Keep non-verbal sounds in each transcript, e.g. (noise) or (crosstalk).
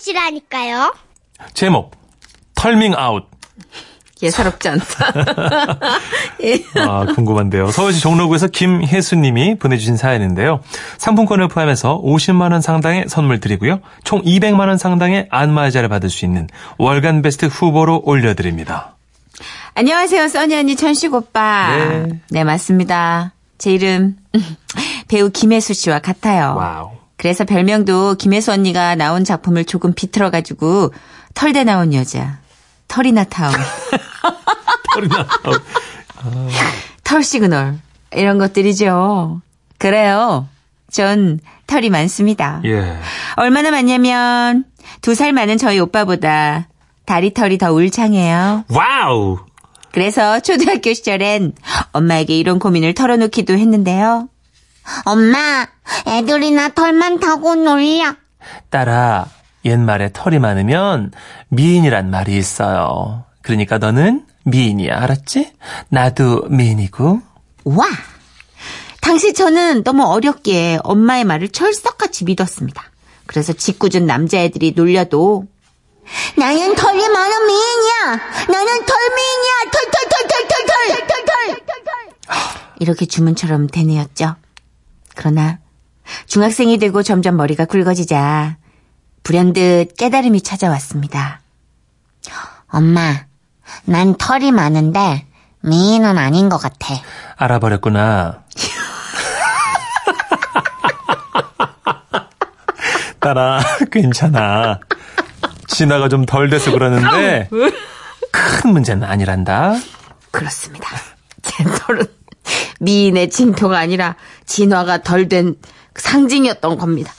아웃이라니까요. 제목 털밍 아웃. 예사롭지 않다. (laughs) 예. 아, 궁금한데요. 서울시 종로구에서 김혜수님이 보내주신 사연인데요. 상품권을 포함해서 50만원 상당의 선물 드리고요. 총 200만원 상당의 안마의자를 받을 수 있는 월간 베스트 후보로 올려드립니다. 안녕하세요, 써니 언니, 천식 오빠. 네. 네, 맞습니다. 제 이름, (laughs) 배우 김혜수 씨와 같아요. wow. 그래서 별명도 김혜수 언니가 나온 작품을 조금 비틀어가지고 털대 나온 여자. 털이나 타운. 털이 나. (laughs) 털 시그널. 이런 것들이죠. 그래요. 전 털이 많습니다. 예. 얼마나 많냐면 두 살 많은 저희 오빠보다 다리 털이 더 울창해요. wow. 그래서 초등학교 시절엔 엄마에게 이런 고민을 털어놓기도 했는데요. 엄마, 애들이 나 털 많다고 놀려. 딸아, 옛말에 털이 많으면 미인이란 말이 있어요. 그러니까 너는 미인이야, 알았지? 나도 미인이고. 와! 당시 저는 너무 어렵게 엄마의 말을 철석같이 믿었습니다. 그래서 짓궂은 남자애들이 놀려도 나는 털이 많은 미인이야. 나는 털미인이야. 털, 털, 털, 털, 털, 털, 털, 털, 털, 털. 이렇게 주문처럼 되뇌었죠. 그러나 중학생이 되고 점점 머리가 굵어지자 불현듯 깨달음이 찾아왔습니다. 엄마, 난 털이 많은데 미인은 아닌 것 같아. 알아버렸구나. 딸아, 괜찮아. 진화가 좀 덜 돼서 그러는데 큰 문제는 아니란다. 그렇습니다. 제 털은 미인의 징표가 아니라 진화가 덜 된 상징이었던 겁니다.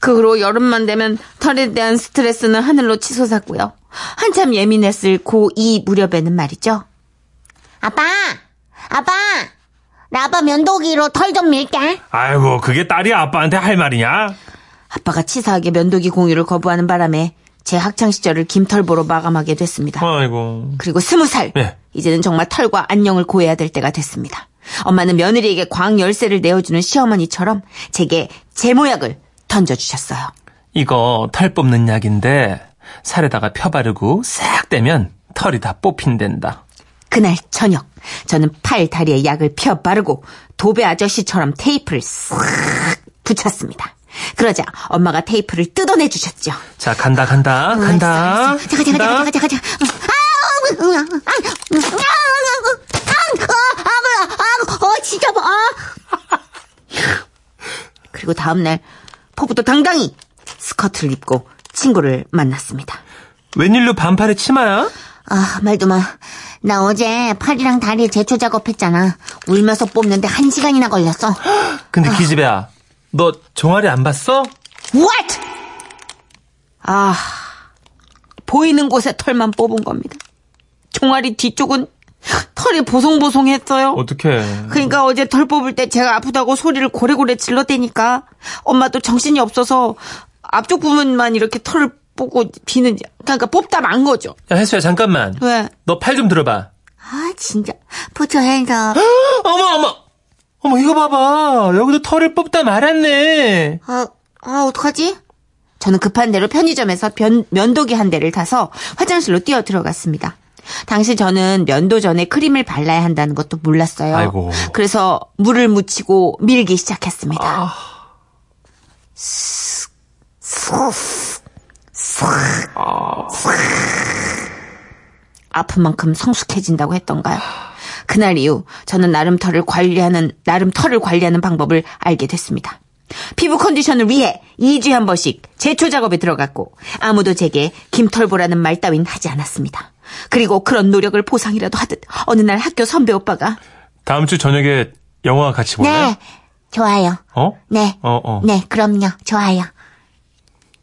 그 후로 여름만 되면 털에 대한 스트레스는 하늘로 치솟았고요. 한참 예민했을 고2 무렵에는 말이죠. 아빠, 아빠, 나봐 면도기로 털 좀 밀게. 아이고, 그게 딸이 아빠한테 할 말이냐? 아빠가 치사하게 면도기 공유를 거부하는 바람에 제 학창 시절을 김털보로 마감하게 됐습니다. 아이고. 그리고 스무 살. 네. 이제는 정말 털과 안녕을 고해야 될 때가 됐습니다. 엄마는 며느리에게 광 열쇠를 내어주는 시어머니처럼 제게 제모약을 던져주셨어요. 이거 털 뽑는 약인데 살에다가 펴 바르고 싹 떼면 털이 다 뽑힌댄다. 그날 저녁 저는 팔 다리에 약을 펴 바르고 도배 아저씨처럼 테이프를 싹 붙였습니다. 그러자 엄마가 테이프를 뜯어내 주셨죠. 자, 간다, 간다, 간다. 잠깐, 잠깐, 잠깐, 잠깐, 잠깐, 잠깐. 아, 어, 진짜 뭐, 아. 그리고 다음날 포부도 당당히 스커트를 입고 친구를 만났습니다. 웬일로 반팔에 치마야? 아, 말도 마. 나 어제 팔이랑 다리 제초 작업했잖아. 울면서 뽑는데 한 시간이나 걸렸어. 근데 기집애야, 너 종아리 안 봤어? What? 아, 보이는 곳에 털만 뽑은 겁니다. 종아리 뒤쪽은 털이 보송보송했어요. 어떡해. 그러니까 어제 털 뽑을 때 제가 아프다고 소리를 고래고래 질렀대니까 엄마도 정신이 없어서 앞쪽 부분만 이렇게 털을 뽑고 비는 그러니까 뽑다 만 거죠. 야, 혜수야, 잠깐만. 왜? 너 팔 좀 들어봐. 아, 진짜. Put your hands up. (gasps) 어머, 어머! 어머, 이거 봐봐. 여기도 털을 뽑다 말았네. 아, 아, 어떡하지? 저는 급한 대로 편의점에서 변- 면도기 한 대를 타서 화장실로 뛰어 들어갔습니다. 당시 저는 면도 전에 크림을 발라야 한다는 것도 몰랐어요. 아이고. 그래서 물을 묻히고 밀기 시작했습니다. 아. 아픈 만큼 성숙해진다고 했던가요? 그날 이후 저는 나름 털을 관리하는 나름 털을 관리하는 방법을 알게 됐습니다. 피부 컨디션을 위해 2주에 한 번씩 제초 작업에 들어갔고 아무도 제게 김털보라는 말 따윈 하지 않았습니다. 그리고 그런 노력을 보상이라도 하듯 어느 날 학교 선배 오빠가 다음 주 저녁에 영화 같이 볼래? 네. 좋아요. 어? 네. 어, 어. 네, 그럼요. 좋아요.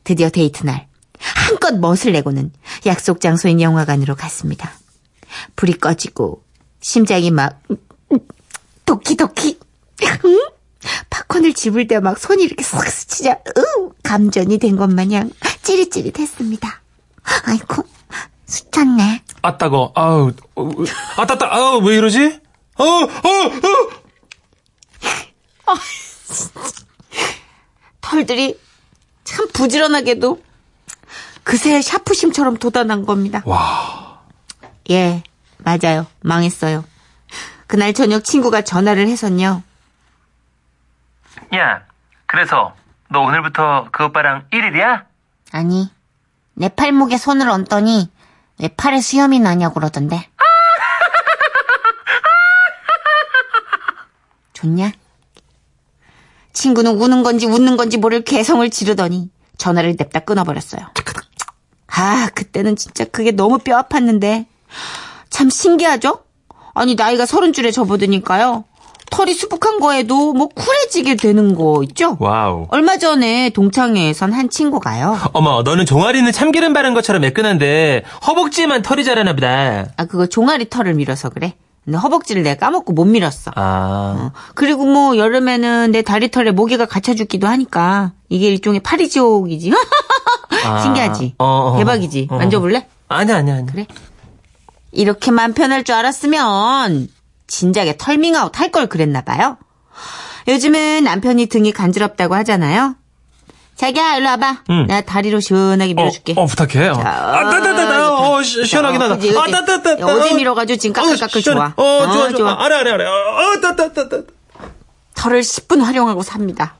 드디어 데이트 날 한껏 멋을 내고는 약속 장소인 영화관으로 갔습니다. 불이 꺼지고 심장이 막 응? 팝콘을 집을 때 막 손이 이렇게 싹 스치자 으, 감전이 된 것 마냥 찌릿찌릿했습니다. 아이고, 스쳤네. 아, 따거. 아우, 어, 아, 따따, 아우, 왜 이러지? 어, 어, 어! 털들이 참 부지런하게도 그새 샤프심처럼 돋아난 겁니다. 와. 예, 맞아요. 망했어요. 그날 저녁 친구가 전화를 해서요. 야, 그래서 너 오늘부터 그 오빠랑 1일이야? 아니, 내 팔목에 손을 얹더니 왜 팔에 수염이 나냐고 그러던데. (laughs) 좋냐? 친구는 우는 건지 웃는 건지 모를 괴성을 지르더니 전화를 냅다 끊어버렸어요. 아, 그때는 진짜 그게 너무 뼈 아팠는데. 참 신기하죠? 아니, 나이가 서른 줄에 접어드니까요. 털이 수북한 거에도 뭐 쿨해지게 되는 거 있죠? wow. 얼마 전에 동창회에선 한 친구가요. 어머, 너는 종아리는 참기름 바른 것처럼 매끈한데 허벅지에만 털이 자라나 보다. 아, 그거 종아리 털을 밀어서 그래. 근데 허벅지를 내가 까먹고 못 밀었어. 아. 어, 그리고 뭐 여름에는 내 다리털에 모기가 갇혀 죽기도 하니까 이게 일종의 파리지옥이지. (laughs) 아. 신기하지? 어, 어. 대박이지? 어. 만져볼래? 아니, 아니, 아니. 그래? 이렇게만 편할 줄 알았으면 진작에 털밍아웃 할 걸 그랬나 봐요. 요즘은 남편이 등이 간지럽다고 하잖아요. 자기야 일로 와봐. 응. 내가 다리로 시원하게 밀어줄게. 어, 어, 부탁해. 어. 아, 따따따따. 어, 시- 시원하긴 하다. 그치, 그치. 아, 따따따따. 어제 밀어가지고 지금 까끌까끌 좋아. 어, 좋아, 어, 좋아. 좋아. 아래, 아래, 아래. 어, 따따따따. 털을 10분 활용하고 삽니다.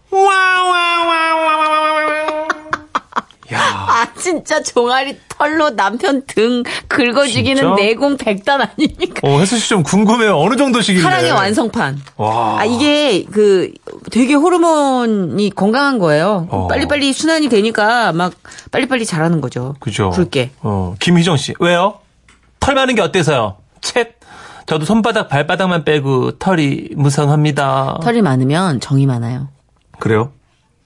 야. 아 진짜 종아리 털로 남편 등 긁어주기는? 내공 백단 아닙니까? 어, 혜수 씨 좀 궁금해요. 어느 정도씩인데. 사랑의 완성판. 와. 아 이게 그 되게 호르몬이 건강한 거예요. 어. 빨리빨리 순환이 되니까 막 빨리빨리 자라는 거죠. 그죠. 굵게. 어, 김희정 씨. 왜요? 털 많은 게 어때서요? 챗. 저도 손바닥, 발바닥만 빼고 털이 무성합니다. 털이 많으면 정이 많아요. 그래요?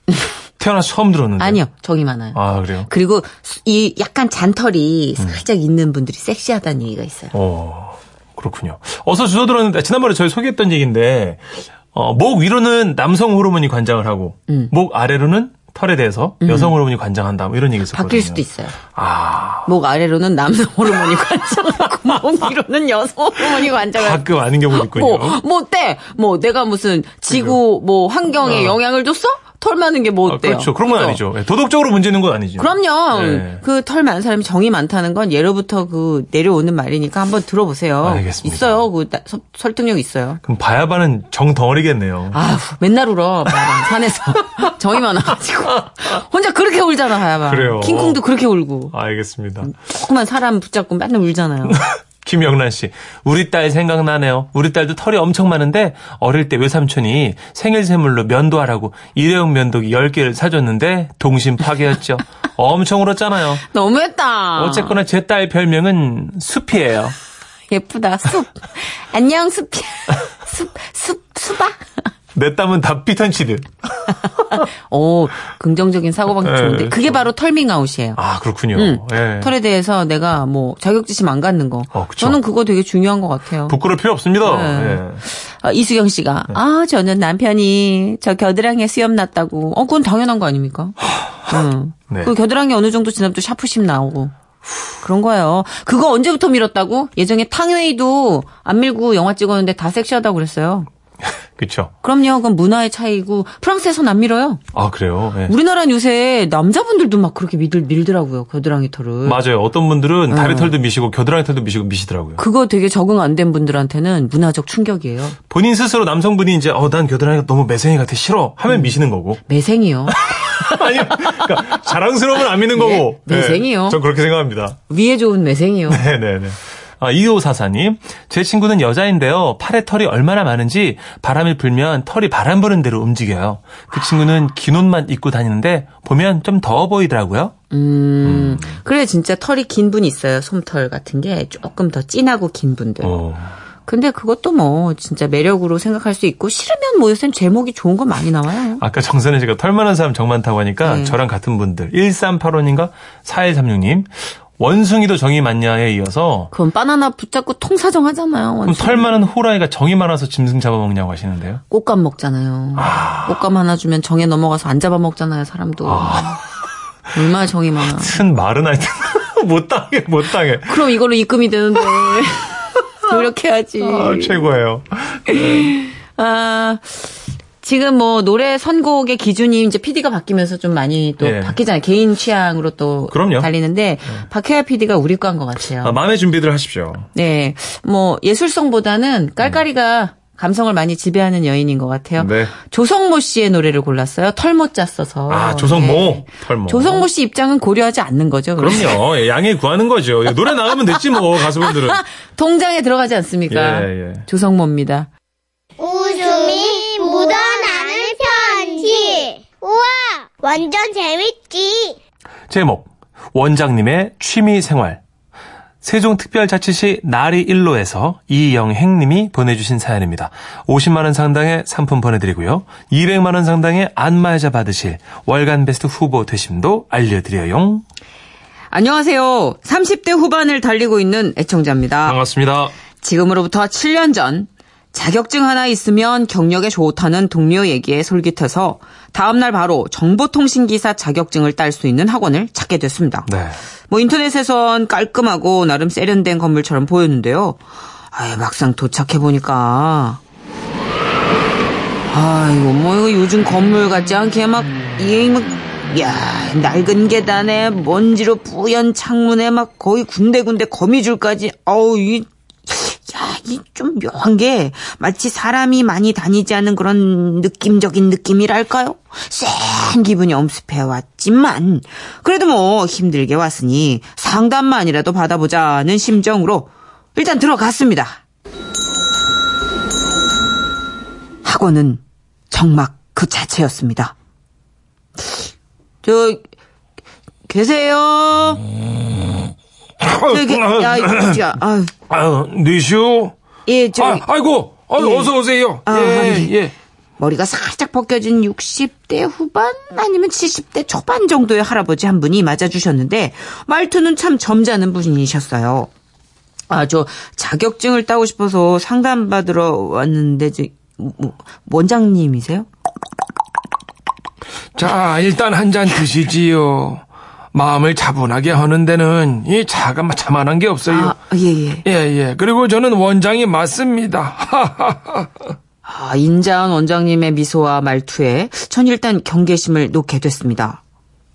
(laughs) 태어나서 처음 들었는데. 아니요, 정이 많아요. 아, 그래요? 그리고 수- 이 약간 잔털이 살짝 있는 분들이 섹시하다는 얘기가 있어요. 어, 그렇군요. 어서 주워 들었는데, 지난번에 저희 소개했던 얘기인데, 어, 목 위로는 남성 호르몬이 관장을 하고, 음. 목 아래로는 털에 대해서 여성 호르몬이 관장한다. 뭐 이런 얘기 있었거든요. 바뀔 수도 있어요. 아, 목 아래로는 남성 호르몬이 (laughs) 관장하고 목 위로는 여성 호르몬이 관장하고 가끔 아는 경우도 있군요. 뭐, 뭐 어때? 뭐 내가 무슨 지구 뭐 환경에 어. 영향을 줬어? 털 많은 게뭐 아, 어때요? 그렇죠. 그런 건 그죠? 아니죠. 예, 도덕적으로 문제 있는 건 아니죠. 그럼요. 네. 그털 많은 사람이 정이 많다는 건 예로부터 그 내려오는 말이니까 한번 들어보세요. 알겠습니다. 있어요. 그 나- 서- 설득력 있어요. 그럼 바야바는 정 덩어리겠네요. 아휴, 맨날 울어. 바야바. 산에서. (laughs) 정이 많아가지고. 혼자 그렇게 울잖아, 바야바. 그래요. 킹콩도 그렇게 울고. 알겠습니다. 조그만 사람 붙잡고 맨날 울잖아요. (laughs) 김영란 씨, 우리 딸 생각나네요. 우리 딸도 털이 엄청 많은데 어릴 때 외삼촌이 생일 선물로 면도하라고 일회용 면도기 10개를 사줬는데 동심 파괴였죠. (laughs) 엄청 울었잖아요. 너무했다. 어쨌거나 제 딸 별명은 숲이에요. 예쁘다. 숲. 안녕, 숲이. (laughs) 숲, 숲, 수박? 내 땀은 다 피톤치드. 오, 긍정적인 사고방식 네, 좋은데. 그게 좀. 바로 털밍아웃이에요. 아 그렇군요. 응. 예. 털에 대해서 내가 뭐 자격지심 안 갖는 거. 어. 저는 그거 되게 중요한 것 같아요. 부끄러울 필요 없습니다. 네. 예. 아, 이수경 씨가 네. 아 저는 남편이 저 겨드랑이에 수염 났다고. 어 그건 당연한 거 아닙니까? 응. 네. 그 겨드랑이 어느 정도 지나면 또 샤프심 나오고. 그런 거예요. 그거 언제부터 밀었다고? 예전에 탕웨이도 안 밀고 영화 찍었는데 다 섹시하다고 그랬어요. 그렇죠. 그럼요. 그건 문화의 차이고 프랑스에선 안 밀어요. 아 그래요. 예. 우리나라는 요새 남자분들도 막 그렇게 밀, 밀더라고요. 겨드랑이 털을. 맞아요. 어떤 분들은 다리 털도 미시고 겨드랑이 털도 미시고 미시더라고요. 그거 되게 적응 안 된 분들한테는 문화적 충격이에요. 본인 스스로 남성분이 이제 어 난 겨드랑이가 너무 매생이 같아 싫어 음. 하면 미시는 거고. 매생이요. (laughs) 아니, 그러니까 자랑스러우면 안 미는 거고. 네, 매생이요. 전 그렇게 생각합니다. 위에 좋은 매생이요. 네네네. 아, 2544님. 제 친구는 여자인데요. 팔에 털이 얼마나 많은지 바람이 불면 털이 바람 부는 대로 움직여요. 그 친구는 긴 옷만 입고 다니는데 보면 좀 더워 보이더라고요. 음, 그래 진짜 털이 긴 분 있어요. 솜털 같은 게 조금 더 진하고 긴 분들. 어. 근데 그것도 뭐 진짜 매력으로 생각할 수 있고 싫으면 뭐 요새는 제목이 좋은 거 많이 나와요. 아까 정선혜 씨가 털 많은 사람 정 많다고 하니까 네. 저랑 같은 분들 1385님과 4136님 원숭이도 정이 많냐에 이어서 그건 바나나 붙잡고 통사정 하잖아요. 그럼. 털 많은 호랑이가 정이 많아서 짐승 잡아먹냐고 하시는데요. 꽃감 먹잖아요. 꽃감 하나 주면 정에 넘어가서 안 잡아먹잖아요, 사람도. 얼마나 정이 많아. 큰 말은 하여튼 (laughs) 못 당해 못 당해. 그럼 이걸로 입금이 되는데. (laughs) 노력해야지. 아, 최고예요. 아, 지금 뭐 노래 선곡의 기준이 이제 PD가 바뀌면서 좀 많이 또 예. 바뀌잖아요. 개인 취향으로 또 그럼요. 달리는데 박혜아 PD가 우리 과인 것 같아요. 아, 마음의 준비들 하십시오. 네. 뭐 예술성보다는 깔깔이가 감성을 많이 지배하는 여인인 것 같아요. 네. 조성모 씨의 노래를 골랐어요. 털못 짰어서. 아, 조성모. 네. 털모. 조성모 씨 입장은 고려하지 않는 거죠. 그럼. 그럼요. 예, 양해 구하는 거죠. 예, 노래 나가면 됐지 뭐 가수분들은. (laughs) 동장에 들어가지 않습니까? 예, 예. 조성모입니다. 웃음이 묻어 편지. 우와, 완전 재밌지. 제목 원장님의 취미 생활 세종특별자치시 나리 1로에서 이영행님이 보내주신 사연입니다. 50만 원 상당의 상품 보내드리고요. 200만 원 상당의 안마의자 받으실 월간 베스트 후보 되심도 알려드려요. 안녕하세요. 30대 후반을 달리고 있는 애청자입니다. 반갑습니다. 지금으로부터 7년 전 자격증 하나 있으면 경력에 좋다는 동료 얘기에 솔깃해서 다음날 바로 정보통신기사 자격증을 딸 수 있는 학원을 찾게 됐습니다. 네. 뭐 인터넷에선 깔끔하고 나름 세련된 건물처럼 보였는데요. 아 막상 도착해 보니까 아 이거 뭐 이거 요즘 건물 같지 않게 막 이게 막 야 낡은 계단에 먼지로 뿌연 창문에 막 거의 군데군데 거미줄까지 어우 이 야, 이 좀 묘한 게 마치 사람이 많이 다니지 않는 그런 느낌적인 느낌이랄까요? 센 기분이 엄습해 왔지만 그래도 뭐 힘들게 왔으니 상담만이라도 받아보자는 심정으로 일단 들어갔습니다. 학원은 정막 그 자체였습니다. 저 계세요? 저기 야 이거 (clears throat) 진짜 아유 아유, 니슈. 예, 저 아, 아이고, 아, 예. 어서 오세요. 아, 예, 예. 예. 머리가 살짝 벗겨진 60대 후반 아니면 70대 초반 정도의 할아버지 한 분이 맞아주셨는데 말투는 참 점잖은 분이셨어요. 아, 저 자격증을 따고 싶어서 상담받으러 왔는데 저 뭐, 원장님이세요? 자, 일단 한 잔 드시지요. 마음을 차분하게 하는 데는 이 차가 자만한 게 없어요. 아, 예, 예. 예, 예. 그리고 저는 원장이 맞습니다. (laughs) 아, 인자한 원장님의 미소와 말투에 전 일단 경계심을 놓게 됐습니다.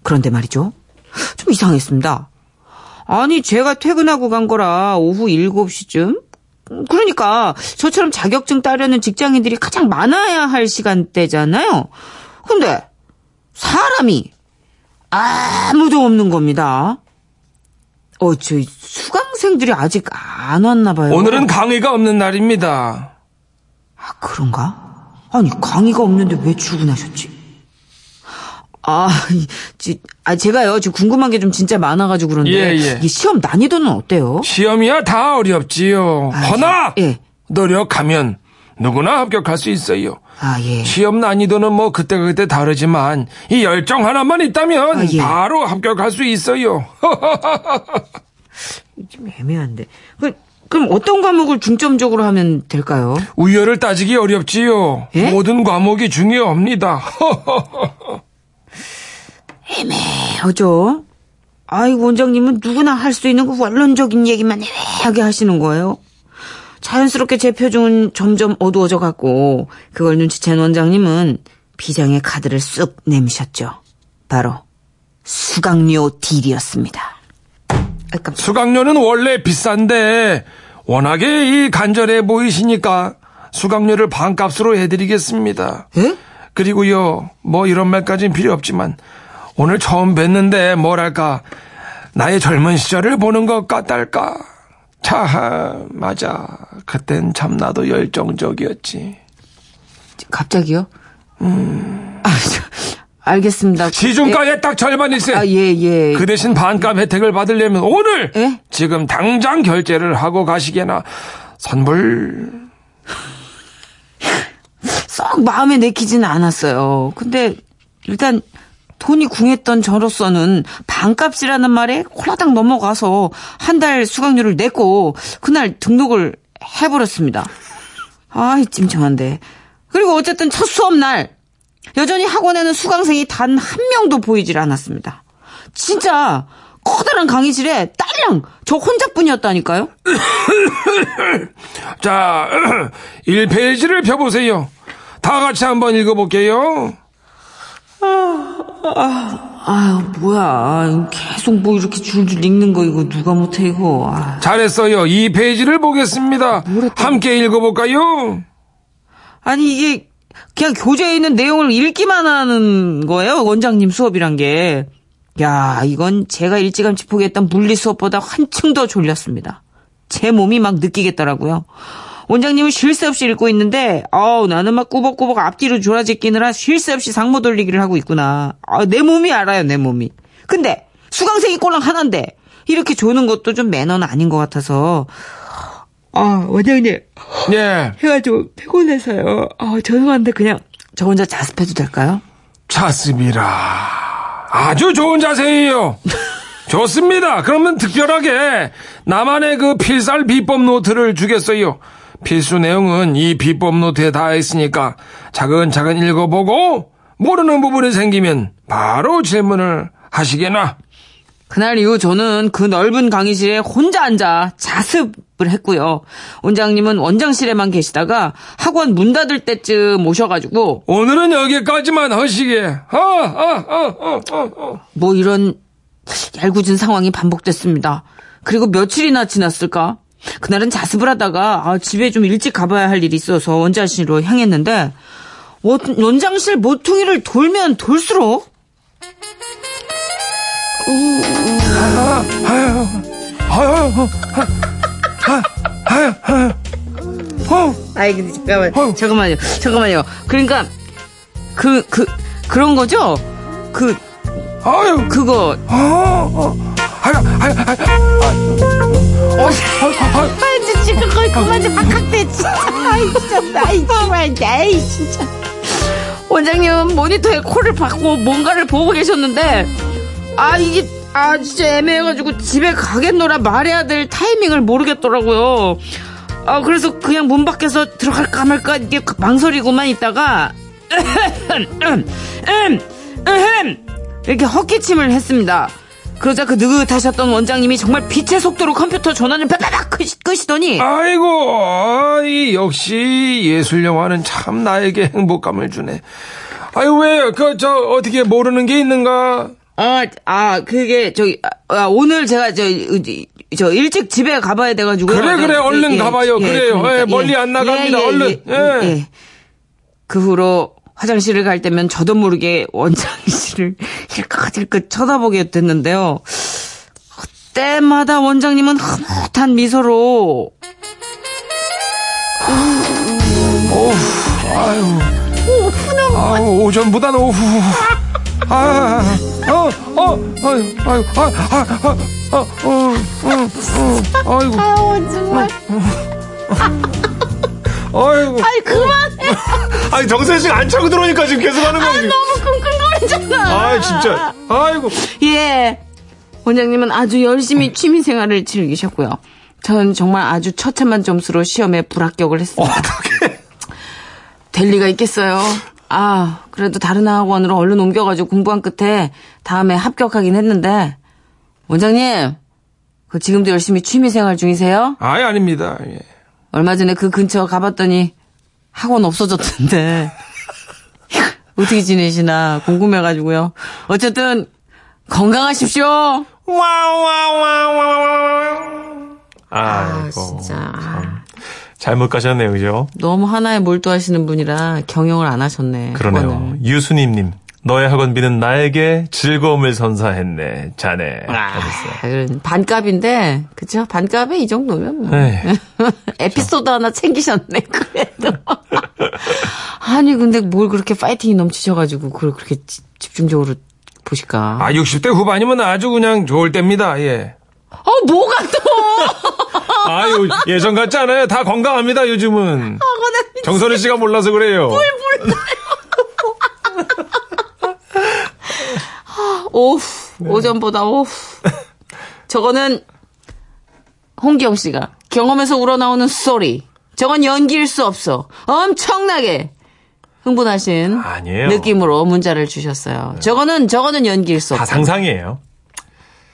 그런데 말이죠. 좀 이상했습니다. 아니, 제가 퇴근하고 간 거라 오후 7시쯤? 그러니까 저처럼 자격증 따려는 직장인들이 가장 많아야 할 시간대잖아요. 근데 사람이 아무도 없는 겁니다. 어, 저 수강생들이 아직 안 왔나 봐요. 오늘은 강의가 없는 날입니다. 아, 그런가? 아니, 강의가 없는데 왜 출근하셨지? 아, 이, 지, 아, 제가요, 지금 궁금한 게 좀 진짜 많아가지고 그런데. 예, 예. 이 시험 난이도는 어때요? 시험이야 다 어렵지요. 아, 허나 예. 노력하면 누구나 합격할 수 있어요. 아, 예. 시험 난이도는 뭐 그때 그때 다르지만 이 열정 하나만 있다면 아, 예. 바로 합격할 수 있어요. (laughs) 좀 애매한데. 그, 그럼 어떤 과목을 중점적으로 하면 될까요? 우열을 따지기 어렵지요. 예? 모든 과목이 중요합니다. (laughs) 애매하죠? 아이고, 원장님은 누구나 할 수 있는 그 원론적인 얘기만 애매하게 하시는 거예요. 자연스럽게 제 표정은 점점 어두워져 갔고, 그걸 눈치챈 원장님은 비장의 카드를 쑥 내미셨죠. 바로, 수강료 딜이었습니다. 아, 수강료는 원래 비싼데 워낙에 이 간절해 보이시니까 수강료를 반값으로 해드리겠습니다. 예? 그리고요, 뭐 이런 말까진 필요 없지만 오늘 처음 뵀는데 뭐랄까 나의 젊은 시절을 보는 것 같달까. 자, 맞아. 그땐 참 나도 열정적이었지. 갑자기요? 음. 아, 저, 알겠습니다. 시중가에 딱 절반일세. 아, 예, 예. 그 대신 반값 혜택을 받으려면 오늘 예? 지금 당장 결제를 하고 가시게나 선물 썩 마음에 내키지는 않았어요. 근데 일단 돈이 궁했던 저로서는 반값이라는 말에 홀라당 넘어가서 한 달 수강료를 냈고 그날 등록을 해버렸습니다. 아이 찜찜한데. 그리고 어쨌든 첫 수업 날 여전히 학원에는 수강생이 단 한 명도 보이질 않았습니다. 진짜 커다란 강의실에 딸랑 저 혼자뿐이었다니까요. 자 (clears throat) 1페이지를 펴보세요 다 같이 한번 읽어볼게요. 아유, 뭐야. 아, 계속 뭐 이렇게 줄줄 읽는 거 이거 누가 못해 이거. 아. 잘했어요. 이 페이지를 보겠습니다. 함께 읽어볼까요? 아니 이게 그냥 교재에 있는 내용을 읽기만 하는 거예요. 원장님 수업이란 게. 야, 이건 제가 일찌감치 포기했던 물리 수업보다 한층 더 졸렸습니다. 제 몸이 막 느끼겠더라고요. 원장님은 쉴 새 없이 읽고 있는데, 아우, 나는 막 꾸벅꾸벅 앞뒤로 졸아제끼느라 쉴 새 없이 상모 돌리기를 하고 있구나. 아, 내 몸이 알아요, 내 몸이. 근데, 수강생이 꼴랑 하나인데, 이렇게 조는 것도 좀 매너는 아닌 것 같아서, 아, 원장님, 예. 해가지고 피곤해서요. 아, 죄송한데 그냥 저 혼자 자습해도 될까요? 자습이라. 아주 좋은 자세예요. (laughs) 좋습니다. 그러면 특별하게 나만의 그 필살 비법 노트를 주겠어요. 필수 내용은 이 비법 노트에 다 있으니까 차근차근 읽어보고 모르는 부분이 생기면 바로 질문을 하시게나. 그날 이후 저는 그 넓은 강의실에 혼자 앉아 자습을 했고요. 원장님은 원장실에만 계시다가 학원 문 닫을 때쯤 오셔가지고 오늘은 여기까지만 하시게. 어, 어, 어, 어, 어, 어. 뭐 이런 얄궂은 상황이 반복됐습니다. 그리고 며칠이나 지났을까? 그날은 자습을 하다가 아, 집에 좀 일찍 가봐야 할 일이 있어서 원장실로 향했는데 원, 원장실 모퉁이를 돌면 돌수록? 아이 근데 잠깐만 어휴. 잠깐만요 잠깐만요. 그러니까 그 그 그, 런 거죠? 그 아유, 그거. 어, 어. 아유, 아유, 아유, 아유. 어, 아유, 아유. 아, 진짜 거의 그만 좀 박학대 진짜. 아이 진짜, 아이 정말, 아이 진짜. 원장님은 모니터에 코를 박고 뭔가를 보고 계셨는데 아 이게 아 진짜 애매해가지고 집에 가겠노라 말해야 될 타이밍을 모르겠더라고요. 아 그래서 그냥 문 밖에서 들어갈까 말까 이게 망설이고만 있다가 (laughs) 이렇게 헛기침을 했습니다. 그러자 그 느긋하셨던 원장님이 정말 빛의 속도로 컴퓨터 전원을 빠바박 끄시, 끄시 더니 아이고, 아이, 역시 예술 영화는 참 나에게 행복감을 주네. 아유, 왜, 그, 저, 어떻게 모르는 게 있는가? 아, 아, 그게, 저기, 아, 오늘 제가, 저, 저, 일찍 집에 가봐야 돼가지고요. 그래, 그래, 저, 얼른 가봐요. 그래요. 예, 멀리 안 나갑니다. 얼른. 예. 그 후로 화장실을 갈 때면 저도 모르게 원장실을 (laughs) 힐끗힐끗 쳐다보게 됐는데요. 때마다 원장님은 흐뭇한 미소로 아유, 오전보다는 오후. 아, 어, 어, 아유, 아유, 아, 아, 아, 아, 어, 어, 어, 아이고. 아우, 정말. 아이고. 아이, 그만해. (laughs) 아니 정선 씨가 안 차고 들어오니까 지금 계속 하는 거지. 너무 끙끙거리잖아. 아 진짜. 아이고. 예. 원장님은 아주 열심히 취미 생활을 즐기셨고요. 저는 정말 아주 처참한 점수로 시험에 불합격을 했습니다. 어떻게? 될 리가 있겠어요. 아, 그래도 다른 학원으로 얼른 옮겨가지고 공부한 끝에 다음에 합격하긴 했는데, 원장님, 그 지금도 열심히 취미생활 중이세요? 아예 아닙니다. 예. 얼마 전에 그 근처 가봤더니 학원 없어졌던데, 어떻게 지내시나 궁금해가지고요. 어쨌든, 건강하십시오! 아이고. 진짜. 참. 잘못 가셨네요, 그죠? 너무 하나에 몰두하시는 분이라 경영을 안 하셨네. 그러네요. 학원을. 유수님님. 너의 학원비는 나에게 즐거움을 선사했네, 자네. 아. 반값인데, 그쵸? 반값에 이 정도면 뭐. 에이, (laughs) 에피소드 하나 챙기셨네, 그래도. (laughs) 아니, 근데 뭘 그렇게 파이팅이 넘치셔가지고, 그걸 그렇게 지- 집중적으로 보실까? 아, 60대 후반이면 아주 그냥 좋을 때입니다. 예. 아, 뭐가 또! (laughs) 아유, 예전 같지 않아요. 다 건강합니다, 요즘은. 정선희 씨가 몰라서 그래요. 오후, 오전보다 오후. 저거는, 홍기영 씨가 경험에서 우러나오는 소리. 저건 연기일 수 없어. 엄청나게 흥분하신 아니에요. 느낌으로 문자를 주셨어요. 저거는, 저거는 연기일 수가 없어. 상상이에요.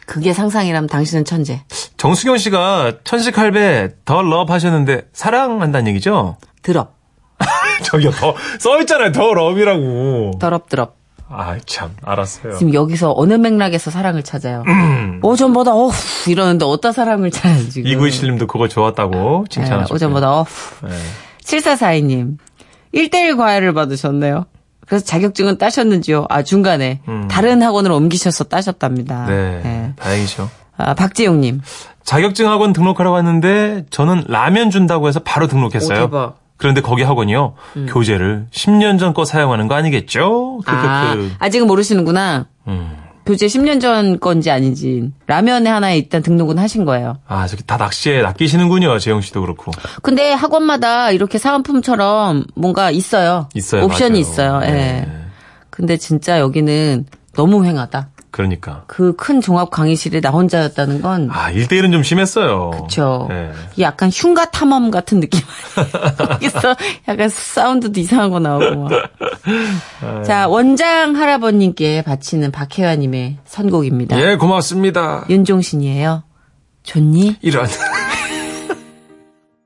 그게 상상이라면 당신은 천재. 정수경 씨가 천식 할배 the love 하셨는데 사랑한다는 얘기죠? 드럽. (laughs) 저기요, the, 써있잖아요. the love이라고. 더럽 더럽. 아, 참, 알았어요. 지금 여기서 어느 맥락에서 사랑을 찾아요? 음. 오전보다 어후 이러는데 어디다 사랑을 찾아요 지금? 2927님도 그거 좋았다고 네, 칭찬하셨고. 오전보다 어후. 네. 7442님. 1대1 과외를 받으셨네요. 그래서 자격증은 따셨는지요? 아, 중간에. 음. 다른 학원을 옮기셔서 따셨답니다. 네, 네. 다행이죠. 아, 박지용님. 자격증 학원 등록하러 갔는데 저는 라면 준다고 해서 바로 등록했어요. 오, 대박. 그런데 거기 학원이요. 교재를 10년 전 거 사용하는 거 아니겠죠? 아, 크크크. 아직은 모르시는구나. 음. 교재 10년 전 건지 아닌지. 라면에 하나에 일단 등록은 하신 거예요. 아, 저기 다 낚시에 낚이시는군요. 재영 씨도 그렇고. 근데 학원마다 이렇게 사은품처럼 뭔가 있어요. 있어요. 옵션이 맞아요. 있어요. 예. 네. 근데 진짜 여기는 너무 횡하다. 그러니까. 그 큰 종합 강의실에 나 혼자였다는 건 아, 1대1은 좀 심했어요. 그쵸. 네. 이 약간 흉가 탐험 같은 느낌. (laughs) 거기서 약간 사운드도 이상한 거 나오고 막. 자, 원장 할아버님께 바치는 박혜화님의 선곡입니다. 예, 고맙습니다. 윤종신이에요. 좋니? 이런.